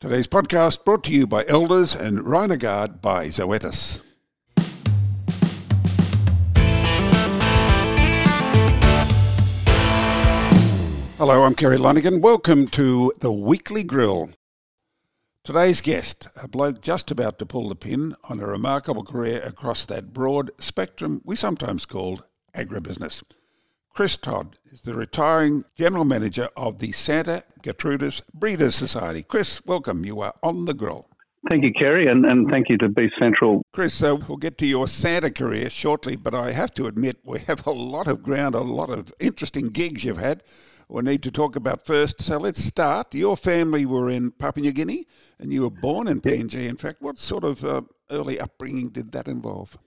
Today's podcast brought to you by Elders and Rhinogard by Zoetis. Hello, I'm Kerry Lonergan. Welcome to the Weekly Grill. Today's guest, a bloke just about to pull the pin on a remarkable career across that broad spectrum we sometimes call agribusiness. Chris Todd is the retiring General Manager of the Santa Gertrudis Breeders Society. Chris, welcome. You are on the grill. Thank you, Kerry, and, and thank you to Beef Central. Chris, so we'll get to your Santa career shortly, but I have to admit we have a lot of ground, a lot of interesting gigs you've had we need to talk about first. So let's start. Your family were in Papua New Guinea and you were born in PNG. In fact, what sort of uh, early upbringing did that involve?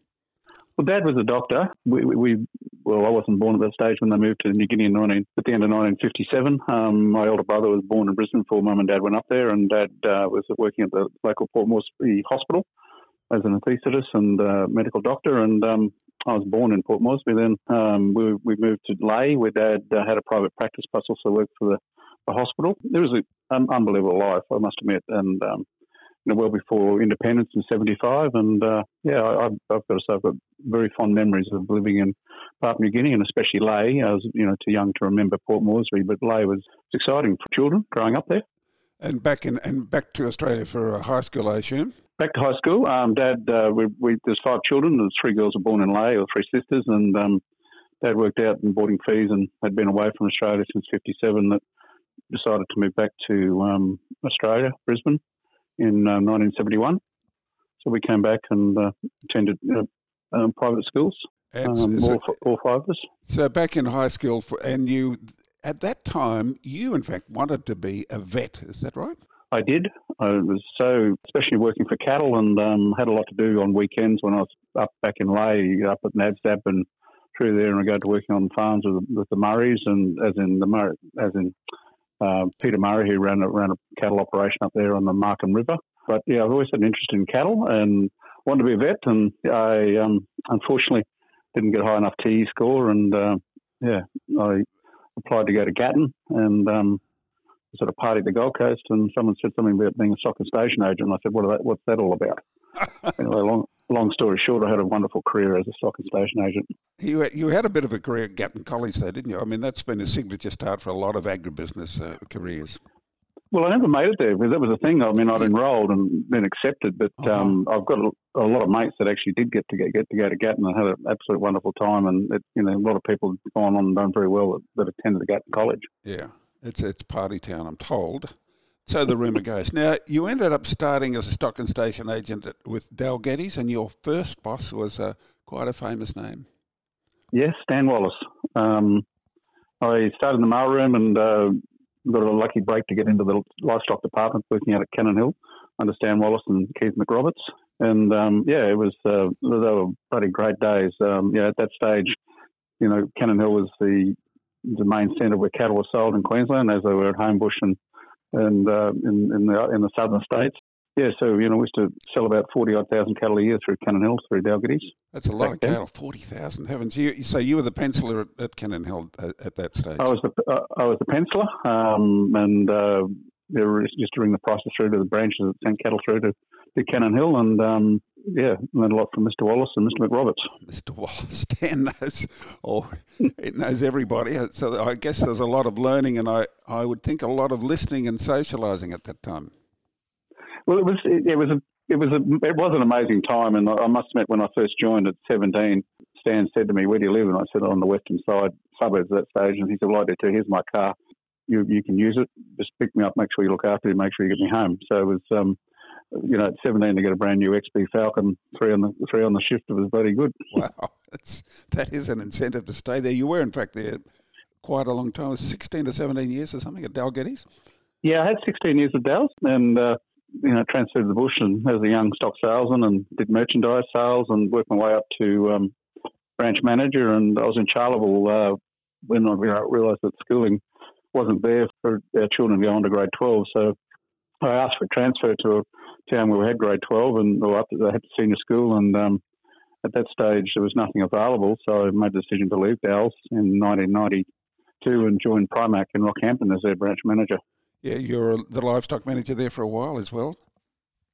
Well, Dad was a doctor. We, we, well, I wasn't born at that stage when they moved to New Guinea in 19, at the end of 1957. Um, my older brother was born in Brisbane before Mum and Dad went up there, and Dad uh, was working at the local Port Moresby Hospital as an anaesthetist and uh, medical doctor. And um, I was born in Port Moresby. Then um, we, we moved to Lae, where Dad uh, had a private practice, plus also worked for the, the hospital. It was an unbelievable life, I must admit, and um, you know, well before independence in '75. And uh, yeah, I, have got to say, I've got very fond memories of living in Papua New Guinea, and especially Lae. I was, you know, too young to remember Port Moresby, but Lae was exciting for children growing up there. And back in and back to Australia for high school, I assume. Back to high school. Um, Dad, uh, we, we, there's five children. There's three girls were born in Lae, or three sisters, and um, Dad worked out in boarding fees and had been away from Australia since '57. That decided to move back to um, Australia, Brisbane, in 1971. Um, so we came back and uh, attended uh, um, private schools. Um, all, all, five of us. So back in high school, for, and you at that time, you in fact wanted to be a vet. Is that right? I did. I was so, especially working for cattle, and um, had a lot to do on weekends when I was up back in Lae, up at Nadzab and through there, and I go to working on farms with, with the Murrays, and as in the Murray, as in uh, Peter Murray, who ran a, ran a cattle operation up there on the Markham River. But yeah, I've always had an interest in cattle and wanted to be a vet, and I um, unfortunately didn't get a high enough TE score, and uh, yeah, I applied to go to Gatton, and um, sort of party at the Gold Coast, and someone said something about being a soccer station agent. And I said, "What that, what's that all about?" anyway, long long story short, I had a wonderful career as a stock and station agent. You you had a bit of a career at Gatton College, though, didn't you? I mean, that's been a signature start for a lot of agribusiness uh, careers. Well, I never made it there because that was the thing. I mean, I'd enrolled and been accepted, but uh-huh. um, I've got a, a, lot of mates that actually did get to get, get to go to Gatton and had an absolute wonderful time. And it, you know, a lot of people have gone on and done very well that, that attended the Gatton College. Yeah, it's it's party town, I'm told. So the rumour goes. Now, you ended up starting as a stock and station agent with Dalgetys, and your first boss was uh, quite a famous name. Yes, Stan Wallace. Um, I started in the mailroom and uh, got a lucky break to get into the livestock department, working out at Cannon Hill under Stan Wallace and Keith McRoberts. And um, yeah, it was uh, they were bloody great days. Um, yeah, at that stage, you know, Cannon Hill was the the main centre where cattle were sold in Queensland, as they were at Homebush and and uh, in, in the in the southern states. Yeah, so you know we used to sell about forty odd thousand cattle a year through Cannon Hill through Dalgetys. That's a lot of cattle, forty thousand. Heavens, you so you were the penciler at, at Cannon Hill at, at, that stage. I was the uh, I was the penciler, um, and uh, used to bring the prices through to the branches that sent cattle through to, to Cannon Hill, and um, yeah, learned a lot from Mr. Wallace and Mr. McRoberts. Mr. Wallace, Dan knows, or it knows everybody. So I guess there's a lot of learning, and I, I would think a lot of listening and socialising at that time. Well, it was it, it was a it was a it was an amazing time, and I must admit, when I first joined at 17, Stan said to me, "Where do you live?" And I said, "On the western side suburbs at that stage." And he said, "Well, I do too. Here's my car. You you can use it. Just pick me up. Make sure you look after me. Make sure you get me home." So it was um, you know, at 17 to get a brand new XB Falcon, three on the three on the shift, it was very good. Wow, that's that is an incentive to stay there. You were, in fact, there quite a long time, 16 to 17 years or something at Dalgetys. Yeah, I had 16 years at Dals, and uh, you know, transferred to the bush and as a young stock salesman, and did merchandise sales, and worked my way up to um, branch manager. And I was in Charleville uh, when I realised that schooling wasn't there for our children to go on to grade 12. So I asked for transfer to a town where we had grade 12 and or up they had senior school and um, at that stage there was nothing available so I made the decision to leave Dals in 1992 and joined Primac in Rockhampton as their branch manager. Yeah, you're the livestock manager there for a while as well.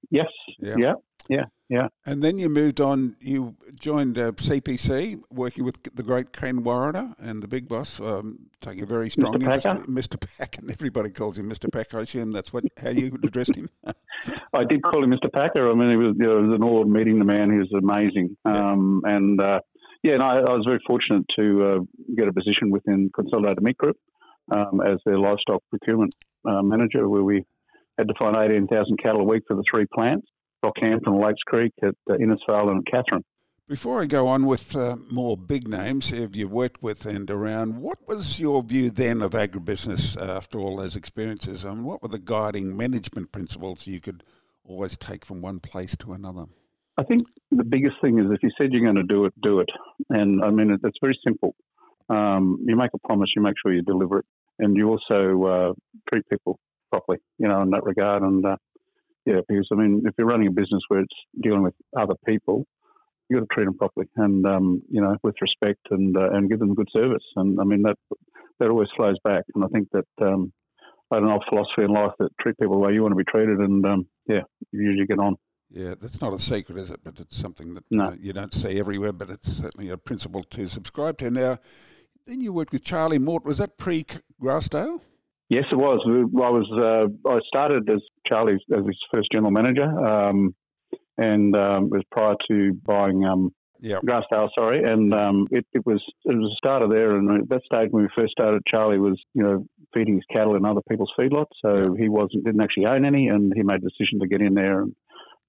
Yes. Yeah. Yeah. Yeah. yeah. And then you moved on. You joined uh, CPC, working with the great Ken Warriner and the big boss, um, taking a very strong Mr. interest. Packer? Mr. Pack, and everybody calls him Mr. Pack. I assume that's what how you addressed him. I did call him Mr. Packer. I mean, it was, you know, it was an award meeting the man. He was amazing. Yeah. Um, and uh, yeah, and I, I was very fortunate to uh, get a position within Consolidated Meat Group um, as their livestock procurement uh, manager, where we had to find 18,000 cattle a week for the three plants, Rockhampton, Lakes Creek, at uh, Innisfail and Katherine. Before I go on with uh, more big names you've you worked with and around, what was your view then of agribusiness uh, after all those experiences? I mean, what were the guiding management principles you could always take from one place to another? I think the biggest thing is if you said you're going to do it, do it. And I mean, it's very simple. Um, you make a promise, you make sure you deliver it, and you also uh, treat people properly, you know, in that regard. And uh, yeah, because I mean, if you're running a business where it's dealing with other people, you got to treat them properly, and um, you know, with respect, and uh, and give them good service. And I mean, that that always flows back. And I think that um, I don't know philosophy in life that treat people the way you want to be treated, and um, yeah, you usually get on. Yeah, that's not a secret, is it? But it's something that No. uh, you don't see everywhere, but it's certainly a principle to subscribe to. Now, then you worked with Charlie Mort. Was that pre Grassdale? Yes, it was. I was. Uh, I started as Charlie's as his first general manager, um, and um, it was prior to buying um, Yeah. Grassdale. Sorry, and um, it, it was it was a starter there. And at that stage when we first started, Charlie was you know feeding his cattle in other people's feedlots, so he wasn't didn't actually own any, and he made a decision to get in there. And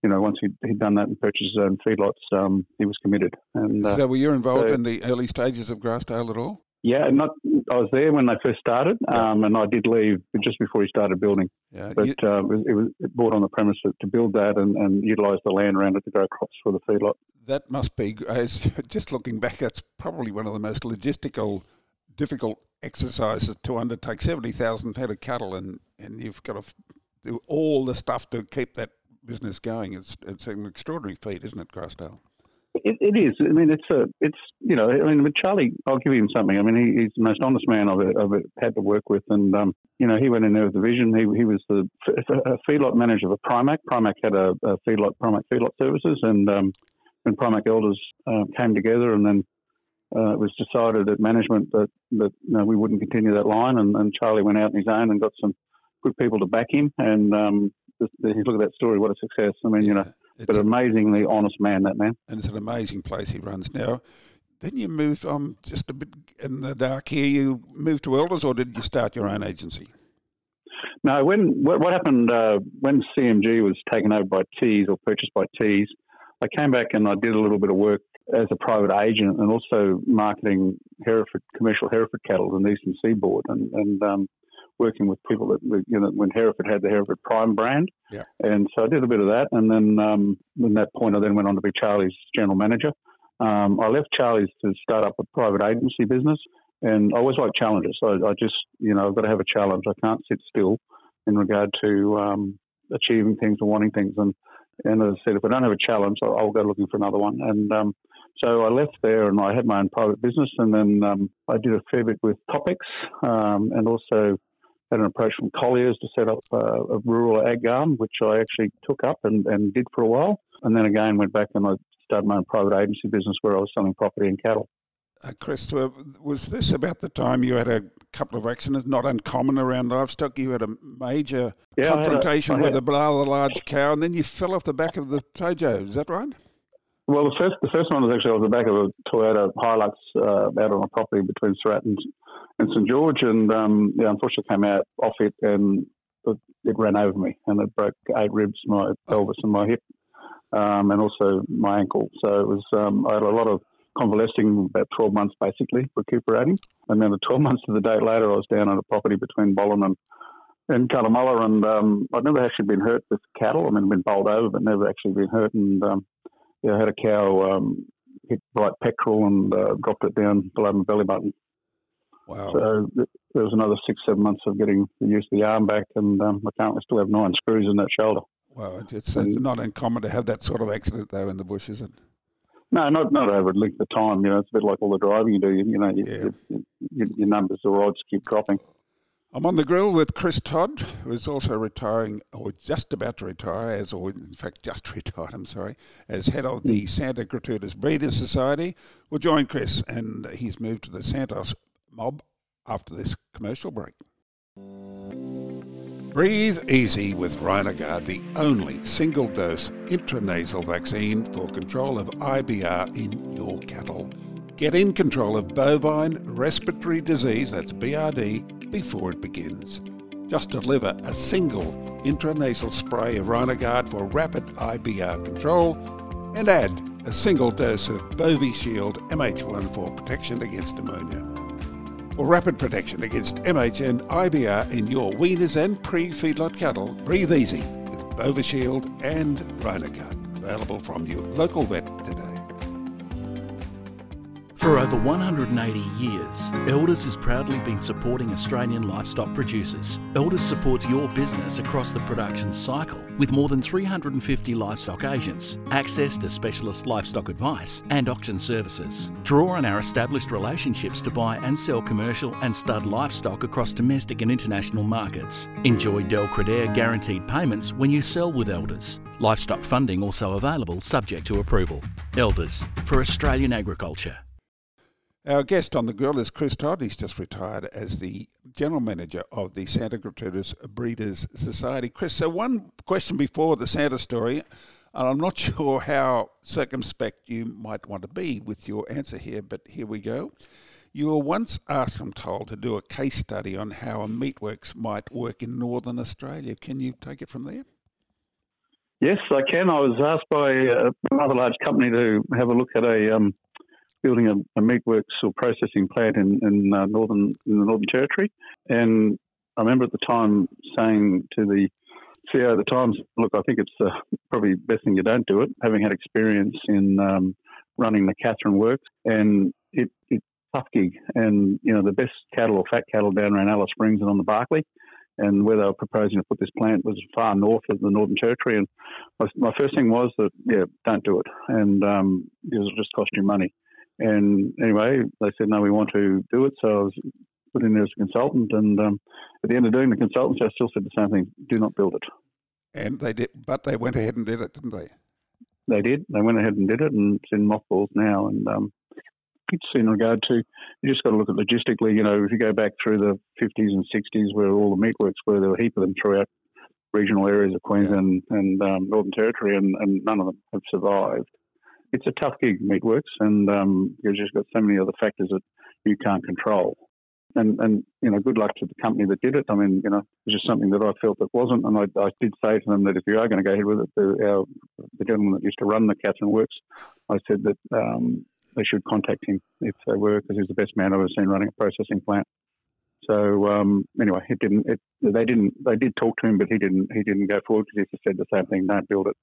you know, once he'd, he'd done that and purchased his own feedlots, um, he was committed. And uh, so were you involved so- in the early stages of Grassdale at all? Yeah, not I was there when they first started, um, and I did leave just before he started building. Yeah. But you- uh, it, was, it was bought on the premise to, build that and, and utilise the land around it to grow crops for the feedlot. that must be, as just looking back, that's probably one of the most logistical, difficult exercises to undertake. 70,000 head of cattle, and, and you've got to do all the stuff to keep that business going. It's, it's an extraordinary feat, isn't it, Grassdale? It, it is. I mean, it's a, it's you know, I mean, with Charlie, I'll give him something. I mean, he, he's the most honest man I've, I've had to work with, and um, you know, he went in there with a vision. He he was the feedlot manager of Primac. Primac had a, a feedlot, Primac Feedlot Services, and um, when Primac elders uh, came together, and then uh, it was decided at management that that you know, we wouldn't continue that line, and, and Charlie went out on his own and got some good people to back him, and um, just, look at that story, what a success! I mean, you know, but a- amazingly honest man, that man. and it's an amazing place he runs now. Then you moved on just a bit in the dark here. You moved to Elders, or did you start your own agency? No, when what, what happened uh, when CMG was taken over by Teys or purchased by Teys, I came back and I did a little bit of work as a private agent and also marketing Hereford commercial Hereford cattle in the Eastern Seaboard and and um, working with people that you know when Hereford had the Hereford Prime brand. Yeah. And so I did a bit of that, and then um, from that point I then went on to be Charlie's general manager. Um, I left Charlie's to start up a private agency business, and I always like challenges. I, I just, you know, I've got to have a challenge. I can't sit still in regard to um, achieving things or wanting things. And, and as I said, if I don't have a challenge, I'll, I'll go looking for another one. And um, so I left there and I had my own private business. And then um, I did a fair bit with Topics um, and also had an approach from Colliers to set up uh, a rural ag garden, which I actually took up and, and did for a while. And then again went back and I started my own private agency business where I was selling property and cattle. Uh, Chris, uh, was this about the time you had a couple of accidents, not uncommon around livestock? You had a major Yeah, had a- confrontation with a rather large cow, and then you fell off the back of the Tojo. Is that right? Well, the first the first one was actually off the back of a Toyota Hilux uh, out on a property between Surat and, and St George, and um, yeah, unfortunately came out off it and it, ran over me and it broke eight ribs, my pelvis and my hip, um, and also my ankle. So it was um, I had a lot of convalescing, about twelve months basically recuperating, and then the twelve months to the date later, I was down on a property between Bollon and and Cunnamulla, and um, I'd never actually been hurt with cattle. I mean, I've been bowled over, but never actually been hurt. And um, yeah, I had a cow um, hit right pectoral and uh, dropped it down below my belly button. Wow. So there was another six, seven months of getting the use of the arm back, and um, I currently still have nine screws in that shoulder. wow. It's, it's, it's not uncommon to have that sort of accident, though, in the bush, is it? No, not not over a length of time. You know, it's a bit like all the driving you do. You, you know, you, Yeah. you, you, your numbers, the rods keep dropping. I'm on the grill with Chris Todd, who is also retiring, or just about to retire, as or in fact just retired. I'm sorry, as head of the Santa Gertrudis Breeders Society. We'll join Chris, and he's moved to the Santos mob after this commercial break. Breathe easy with Rhinogard, the only single dose intranasal vaccine for control of IBR in your cattle. Get in control of bovine respiratory disease, that's BRD, before it begins. Just deliver a single intranasal spray of Rhinogard for rapid IBR control and add a single dose of Bovishield MH1 for protection against pneumonia. For rapid protection against MH and IBR in your weaners and pre-feedlot cattle, breathe easy with Bovishield and Rhinogard. Available from your local vet. For over 180 years, Elders has proudly been supporting Australian livestock producers. Elders supports your business across the production cycle with more than 350 livestock agents, access to specialist livestock advice and auction services. Draw on our established relationships to buy and sell commercial and stud livestock across domestic and international markets. Enjoy Del Credere guaranteed payments when you sell with Elders. Livestock funding also available subject to approval. Elders for Australian agriculture. Our guest on the grill is Chris Todd. He's just retired as the general manager of the Santa Gertrudis Breeders Society. Chris, so one question before the Santa story, and I'm not sure how circumspect you might want to be with your answer here, but here we go. You were once asked, I'm told, to do a case study on how a meatworks might work in Northern Australia. Can you take it from there? Yes, I can. I was asked by another large company to have a look at a um, building a, a meatworks or processing plant in, in uh, northern in the Northern Territory. And I remember at the time saying to the CEO at the time, "Look, I think it's uh, probably best thing you don't do it." Having had experience in um, running the Katherine Works, and it, it's tough gig. And you know, the best cattle or fat cattle down around Alice Springs and on the Barkly. And where they were proposing to put this plant was far north of the Northern Territory. And my, my first thing was that, yeah, don't do it. And um, it'll just cost you money. And anyway, they said, no, we want to do it. So I was put in there as a consultant. And um, at the end of doing the consultancy, I still said the same thing do not build it. And they did, but they went ahead and did it, didn't they? They did. They went ahead and did it, and it's in mothballs now. And um, it's in regard to you just got to look at logistically. You know, if you go back through the 50s and 60s, where all the meatworks were, there were a heap of them throughout regional areas of Queensland yeah. and um, Northern Territory, and, and none of them have survived it's a tough gig, meatworks, and um, you've just got so many other factors that you can't control. And, and you know, good luck to the company that did it. I mean, you know, it's just something that I felt that wasn't, and I, I did say to them that if you are going to go ahead with it, the, our, the gentleman that used to run the Katherine Works, I said that um, they should contact him if they were, because he's the best man I've ever seen running a processing plant. So um, anyway, it didn't. It, they didn't. They did talk to him, but he didn't. He didn't go forward because he just said the same thing. Don't build it.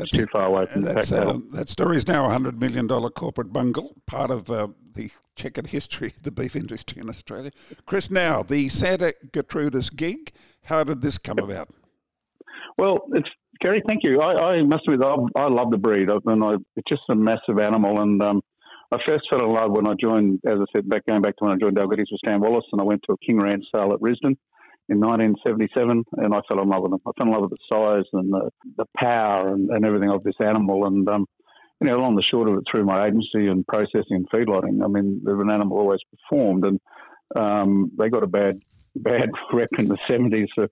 That's too far away from that's, the uh, That story is now a $100 million corporate bungle, part of uh, the checkered history of the beef industry in Australia. Chris, now, the Santa Gertrudis gig, how did this come about? Well, it's Kerry, thank you. I, I must admit, I, I love the breed. I mean, I, it's just a massive animal, and um, I first fell in love when I joined, as I said, back going back to when I joined Dalgety's with Stan Wallace, and I went to a King Ranch sale at Risdon in 1977, and I fell in love with them. I fell in love with the size and the, the power and, and everything of this animal. And, um, you know, along the short of it, through my agency and processing and feedlotting, I mean, an animal always performed, and um, they got a bad bad rep in the 70s for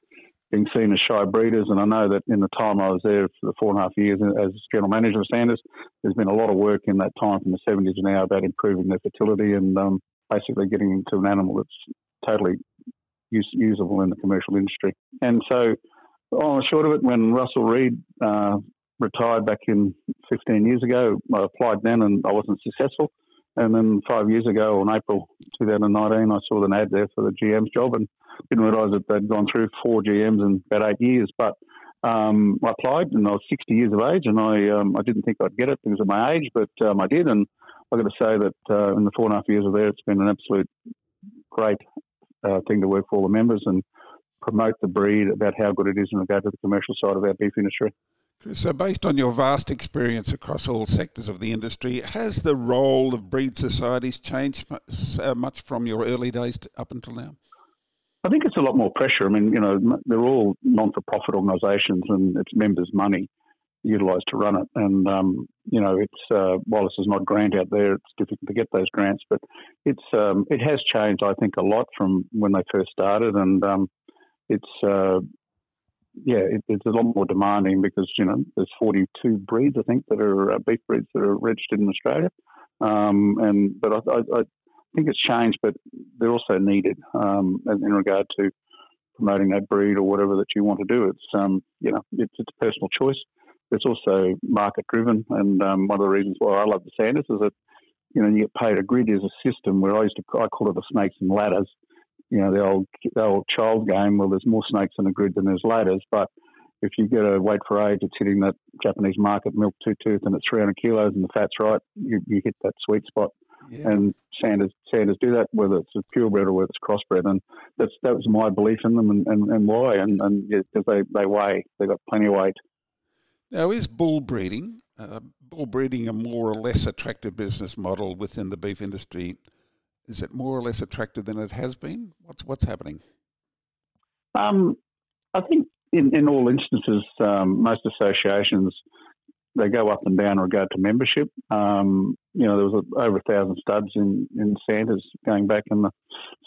being seen as shy breeders. And I know that in the time I was there for the four and a half years as general manager of Santas, there's been a lot of work in that time from the 70s to now about improving their fertility and um, basically getting into an animal that's totally use, usable in the commercial industry. And so, on the short of it, when Russell Reed uh, retired back in 15 years ago, I applied then and I wasn't successful. And then five years ago, in April 2019, I saw an ad there for the GM's job and didn't realise that they'd gone through four GMs in about eight years. But um, I applied and I was 60 years of age and I um, I didn't think I'd get it because of my age, but um, I did. And I've got to say that uh, in the four and a half years of there, it's been an absolute great uh, thing to work for all the members and promote the breed about how good it is in regard to the commercial side of our beef industry. So, based on your vast experience across all sectors of the industry, has the role of breed societies changed much, uh, much from your early days to up until now? I think it's a lot more pressure. I mean, you know, they're all non-for-profit organisations, and it's members' money utilised to run it. And um, you know, it's uh, while this is not grant out there, it's difficult to get those grants, but it's um, it has changed, I think, a lot from when they first started, and um, it's uh, yeah, it, it's a lot more demanding because you know there's 42 breeds, I think, that are uh, beef breeds that are registered in Australia, um, and but I, I, I, think it's changed, but they're also needed um, in regard to promoting that breed or whatever that you want to do. It's um, you know it's, it's a personal choice. It's also market driven, and um, one of the reasons why I love the Santas is that you know you get paid a grid is a system where I used to I call it the snakes and ladders. You know the old the old child game. Well, there's more snakes in a grid than there's ladders, but if you get a weight for age, it's hitting that Japanese market milk two tooth and it's 300 kilos and the fat's right, you, you hit that sweet spot. Yeah. And Santas Santas do that whether it's a purebred or whether it's crossbred, and that's that was my belief in them and, and, and why, and and because yeah, they they weigh, they've got plenty of weight. Now, is bull breeding, uh, bull breeding a more or less attractive business model within the beef industry? Is it more or less attractive than it has been? What's what's happening? Um, I think in, in all instances, um, most associations they go up and down in regard to membership. Um, you know, there was a, over a thousand studs in, in Santas going back in the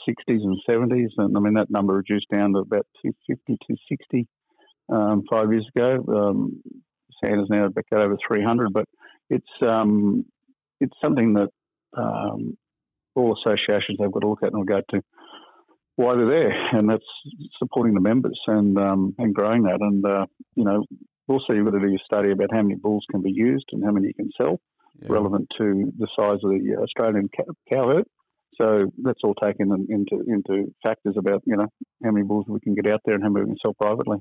60s and 70s, and I mean that number reduced down to about 250, 260 um, five years ago. Um, Santas now back at over 300, but it's um, it's something that um, all associations have got to look at in regard to why they're there, and that's supporting the members and um, and growing that. And uh, you know, also you've got to do your study about how many bulls can be used and how many you can sell, yeah. relevant to the size of the Australian cow herd. So that's all taken into into factors about you know how many bulls we can get out there and how many we can sell privately.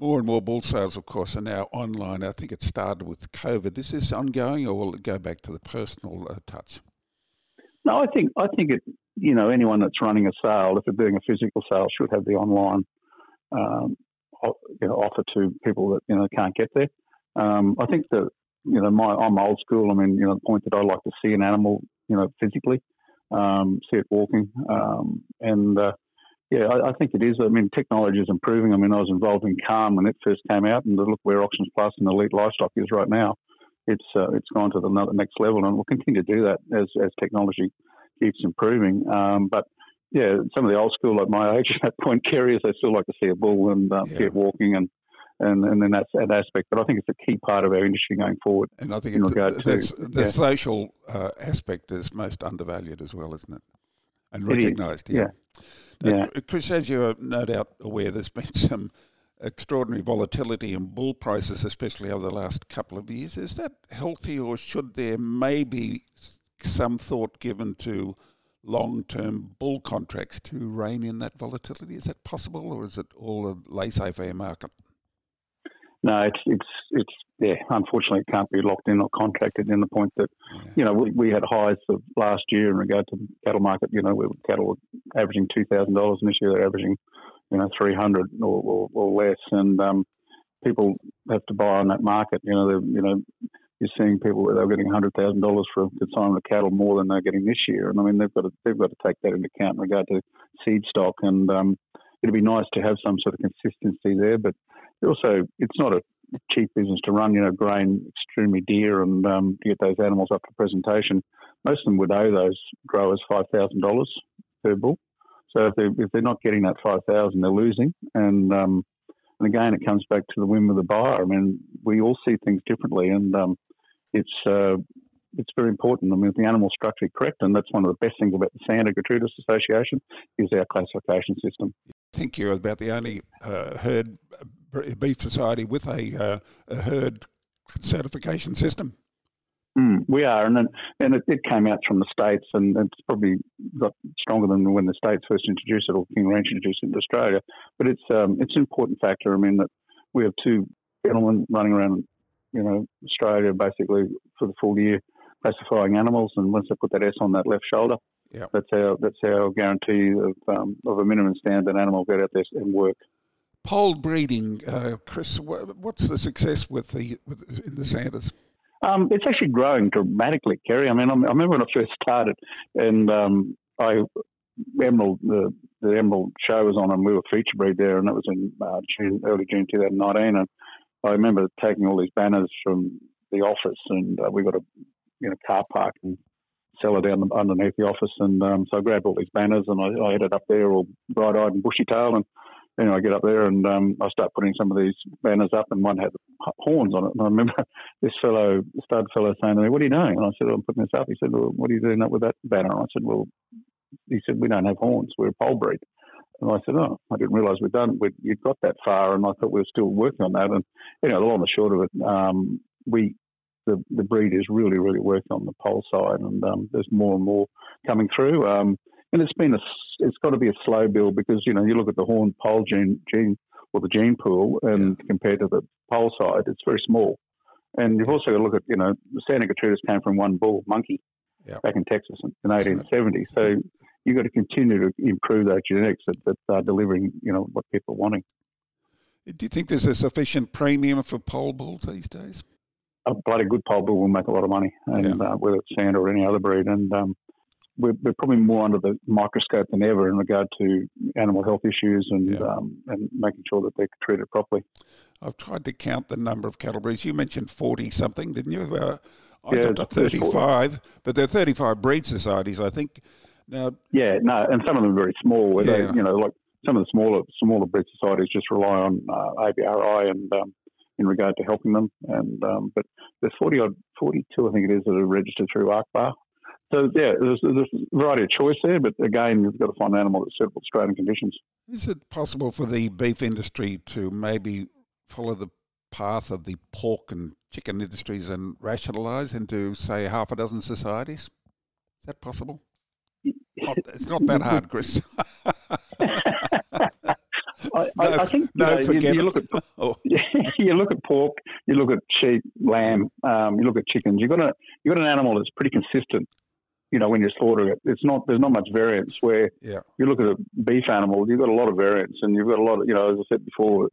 More and more bull sales, of course, are now online. I think it started with COVID. Is this ongoing, or will it go back to the personal uh, touch? No, I think I think it. You know, anyone that's running a sale, if they're doing a physical sale, should have the online um, you know, offer to people that you know can't get there. Um, I think that you know, my I'm old school. I mean, you know, the point that I like to see an animal, you know, physically, um, see it walking, um, and uh, yeah, I, I, think it is. I mean, technology is improving. I mean, I was involved in CALM when it first came out, and look where Auctions Plus and Elite Livestock is right now. It's uh, it's gone to the next level, and we'll continue to do that as as technology keeps improving. Um, but yeah, some of the old school, like my age at that point, carriers, they still like to see a bull and um, yeah. see it walking and and and then that's that aspect. But I think it's a key part of our industry going forward. And I think it's a, the yeah. social uh, aspect is most undervalued as well, isn't it? And recognised. Yeah. Uh, yeah. Yeah. Chris, as you're no doubt aware, there's been some extraordinary volatility in bull prices, especially over the last couple of years. Is that healthy, or should there maybe some thought given to long-term bull contracts to rein in that volatility? Is that possible, or is it all a laissez-faire market? No, it's it's it's yeah. Unfortunately, it can't be locked in or contracted. In the point that yeah. you know we, we had highs of last year in regard to the cattle market. You know, we cattle were averaging two thousand dollars, and this year they're averaging you know three hundred or, or, or, less. And um, people have to buy on that market. You know, you know you're seeing people where they're getting hundred thousand dollars for consignment of cattle more than they're getting this year, and I mean they've got to they've got to take that into account in regard to seed stock, and um, it'd be nice to have some sort of consistency there, but also it's not a cheap business to run. You know, grain extremely dear, and um, to get those animals up for presentation, most of them would owe those growers five thousand dollars per bull. So if they're, if they're not getting that five thousand, they're losing. And um, and again, it comes back to the whim of the buyer. I mean, we all see things differently, and um, it's uh, it's very important. I mean, the animal structure is correct, and that's one of the best things about the Santa Association is our classification system. I think you're about the only uh, herd beef society with a, uh, a herd certification system. Mm, we are, and and it, it, came out from the states, and it's probably got stronger than when the states first introduced it, or King Ranch introduced it into Australia. But it's um, it's an important factor. I mean that we have two gentlemen running around, you know, Australia basically for the full year, classifying animals, and once they put that S on that left shoulder, yep. that's our that's our guarantee of um, of a minimum standard animal get out there and work. Poll breeding, uh, Chris. What's the success with the with in the Santas? Um, it's actually growing dramatically, Kerry. I mean, I remember when I first started, and um, I Emerald, the, the Emerald show was on, and we were feature breed there, and that was in uh, June, early June 2019. And I remember taking all these banners from the office, and uh, we got a you know car park and cellar down the, underneath the office, and um, so I grabbed all these banners and I, I headed up there, all bright-eyed and bushy-tailed, and anyway, I get up there and um, I start putting some of these banners up, and one had horns on it. And I remember this fellow, stud fellow, saying to me, "What are you doing?" And I said, oh, "I'm putting this up." He said, "Well, what are you doing up with that banner?" And I said, "Well," he said, "We don't have horns. We're a poll breed." And I said, "Oh, I didn't realise we'd done. We'd, you'd got that far, and I thought we were still working on that." And you know, the long and the short of it, um, we the, the breed is really, really working on the poll side, and um, there's more and more coming through. Um, and it's been a, it's got to be a slow build because you know you look at the horn poll gene, gene or the gene pool, and yeah. compared to the poll side, it's very small. And you've also got to look at you know Santa Gertrudis came from one bull monkey yeah. back in Texas in, in 1870. So you've got to continue to improve those genetics that, that are delivering you know what people are wanting. Do you think there's a sufficient premium for poll bulls these days? A bloody good poll bull will make a lot of money, and yeah. uh, whether it's Santa or any other breed. And um, we're, we're, probably more under the microscope than ever in regard to animal health issues and yeah. um, and making sure that they're treated properly. I've tried to count the number of cattle breeds. You mentioned forty something, didn't you? Uh, I yeah, got to thirty-five, but there are thirty-five breed societies, I think. Now, yeah, no, and some of them are very small. Where yeah. they, you know, like some of the smaller smaller breed societies just rely on uh, ABRI and um, in regard to helping them. And um, but there's forty odd, forty-two, I think it is, that are registered through ARCBA. So yeah, there's, there's a variety of choice there, but again, you've got to find an animal that's suitable to Australian conditions. Is it possible for the beef industry to maybe follow the path of the pork and chicken industries and rationalise into, say, half a dozen societies? Is that possible? Not, it's not that hard, Chris. I, no, I, think no, know, you, you, look at oh. you look at pork, you look at sheep, lamb, um, you look at chickens. You've got a you've got an animal that's pretty consistent you know, when you're slaughtering it, it's not there's not much variance. Where yeah. you look at a beef animal, you've got a lot of variance, and you've got a lot of, you know, as I said before,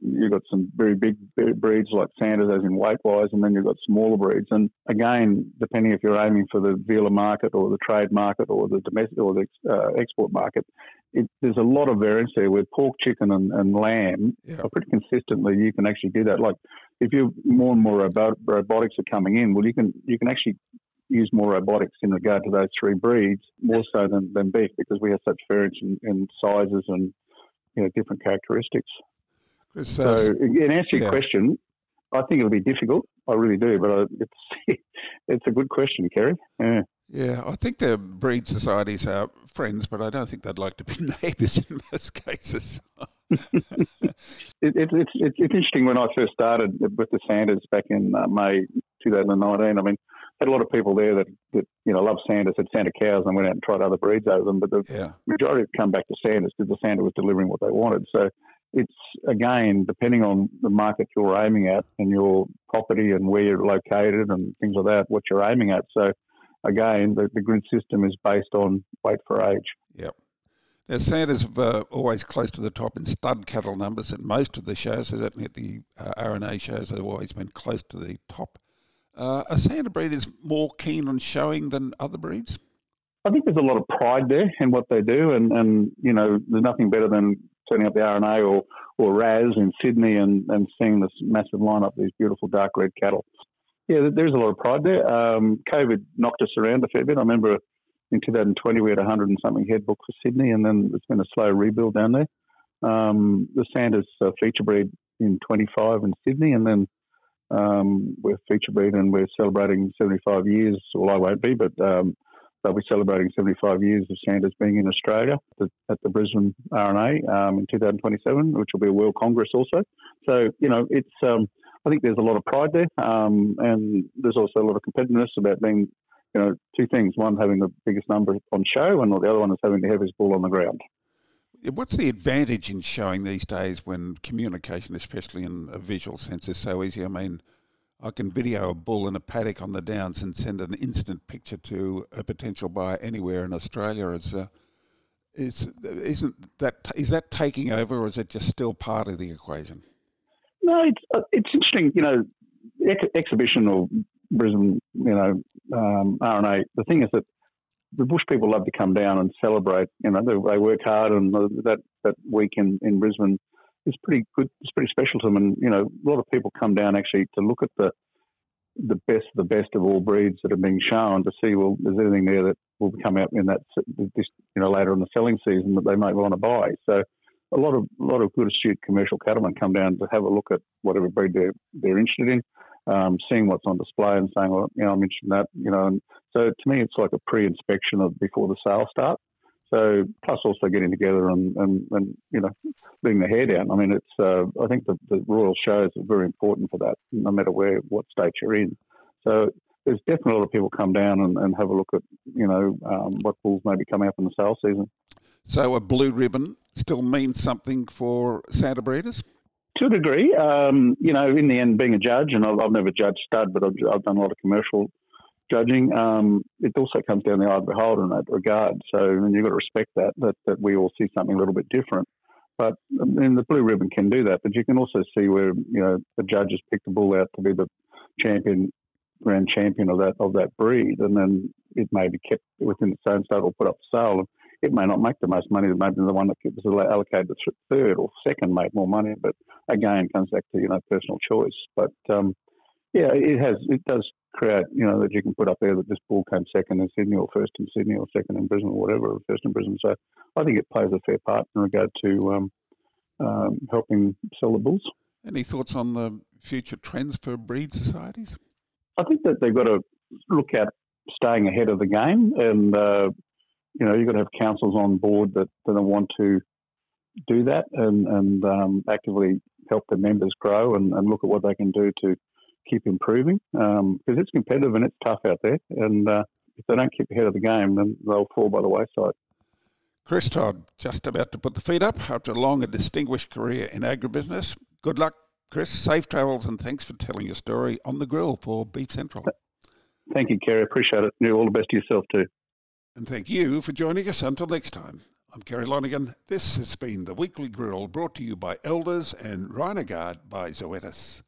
you've got some very big breeds like Santas, as in weight wise, and then you've got smaller breeds. And again, depending if you're aiming for the dealer market or the trade market or the domestic or the uh, export market, it, there's a lot of variance there. With pork, chicken, and, and lamb, yeah. are pretty consistently, you can actually do that. Like if you more and more robotics are coming in, well, you can you can actually use more robotics in regard to those three breeds more so than, than beef because we have such variance in, in sizes and you know different characteristics. Uh, so, in answer to your yeah. question, I think it'll be difficult. I really do, but I, it's it's a good question, Kerry. Yeah. Yeah, I think the breed societies are friends, but I don't think they'd like to be neighbours in most cases. it, it, it's, it's interesting when I first started with the Santas back in uh, May 2019. I mean, had a lot of people there that, that you know love Santas, had Santa cows, and went out and tried other breeds over them. But the yeah. majority have come back to Santas because the Santas was delivering what they wanted. So it's again depending on the market you're aiming at and your property and where you're located and things like that, what you're aiming at. So again, the, the grid system is based on weight for age. Yep. Now, Santas uh, always close to the top in stud cattle numbers at most of the shows, certainly at the uh, RNA shows, they've always been close to the top. Uh, a Santa breed is more keen on showing than other breeds? I think there's a lot of pride there in what they do, and, and you know, there's nothing better than turning up the RNA or, or RAS in Sydney and, and seeing this massive lineup, these beautiful dark red cattle. Yeah, there's a lot of pride there. Um, COVID knocked us around a fair bit. I remember in 2020 we had 100 and something head book for Sydney, and then it's been a slow rebuild down there. Um, the Santas uh, feature breed in 25 in Sydney, and then um, we're feature breed and we're celebrating 75 years. Well, I won't be, but um, they'll be celebrating 75 years of Santas being in Australia at the, Brisbane RNA um, in 2027, which will be a World Congress also. So, you know, it's um, I think there's a lot of pride there, um, and there's also a lot of competitiveness about being, you know, two things: one having the biggest number on show, and the other one is having the heaviest ball on the ground. What's the advantage in showing these days when communication, especially in a visual sense, is so easy? I mean, I can video a bull in a paddock on the downs and send an instant picture to a potential buyer anywhere in Australia. Is, uh, is isn't that is that taking over, or is it just still part of the equation? No, it's uh, it's interesting. You know, ex- exhibition or Brisbane, you know, um, RNA. The thing is that the bush people love to come down and celebrate. You know, they, they work hard, and that that week in, in Brisbane is pretty good. It's pretty special to them, and you know, a lot of people come down actually to look at the the best the best of all breeds that are being shown to see well, there's anything there that will come out in that this you know later in the selling season that they might want to buy. So a lot of a lot of good astute commercial cattlemen come down to have a look at whatever breed they're they're interested in, um, seeing what's on display and saying, well, you know, interested in that, you know. And so to me, it's like a pre-inspection of before the sale starts. So plus also getting together and, and, and you know, letting the hair down. I mean, it's uh, I think the, the royal shows are very important for that, no matter where what state you're in. So there's definitely a lot of people come down and, and have a look at you know um, what bulls may be coming up in the sale season. So a blue ribbon still means something for Santa breeders? To a degree. Um, you know, in the end, being a judge, and I've, I've never judged stud, but I've, I've, done a lot of commercial judging. Um, it also comes down the eye of the beholder in that regard. So and you've got to respect that, that, that we all see something a little bit different. But I mean, the blue ribbon can do that. But you can also see where you know the judge has picked the bull out to be the champion, grand champion of that of that breed, and then it may be kept within the same state or put up for sale it may not make the most money. Maybe the one that was allocated to third or second made more money. But again, it comes back to you know personal choice. But um, yeah, it has it does create you know that you can put up there that this bull came second in Sydney or first in Sydney or second in Brisbane or whatever, or first in Brisbane. So I think it plays a fair part in regard to um, um, helping sell the bulls. Any thoughts on the future trends for breed societies? I think that they've got to look at staying ahead of the game and uh, you know, you've got to have councils on board that, that want to do that and, and um, actively help their members grow and, and, look at what they can do to keep improving because um, it's competitive and it's tough out there. And uh, if they don't keep ahead of the game, then they'll fall by the wayside. Chris Todd, just about to put the feet up after a long and distinguished career in agribusiness. Good luck, Chris. Safe travels and thanks for telling your story on the grill for Beef Central. Thank you, Kerry. Appreciate it. All the best to yourself too. And thank you for joining us until next time. I'm Kerry Lonergan. This has been the Weekly Grill brought to you by Elders and Rhinogard by Zoetis.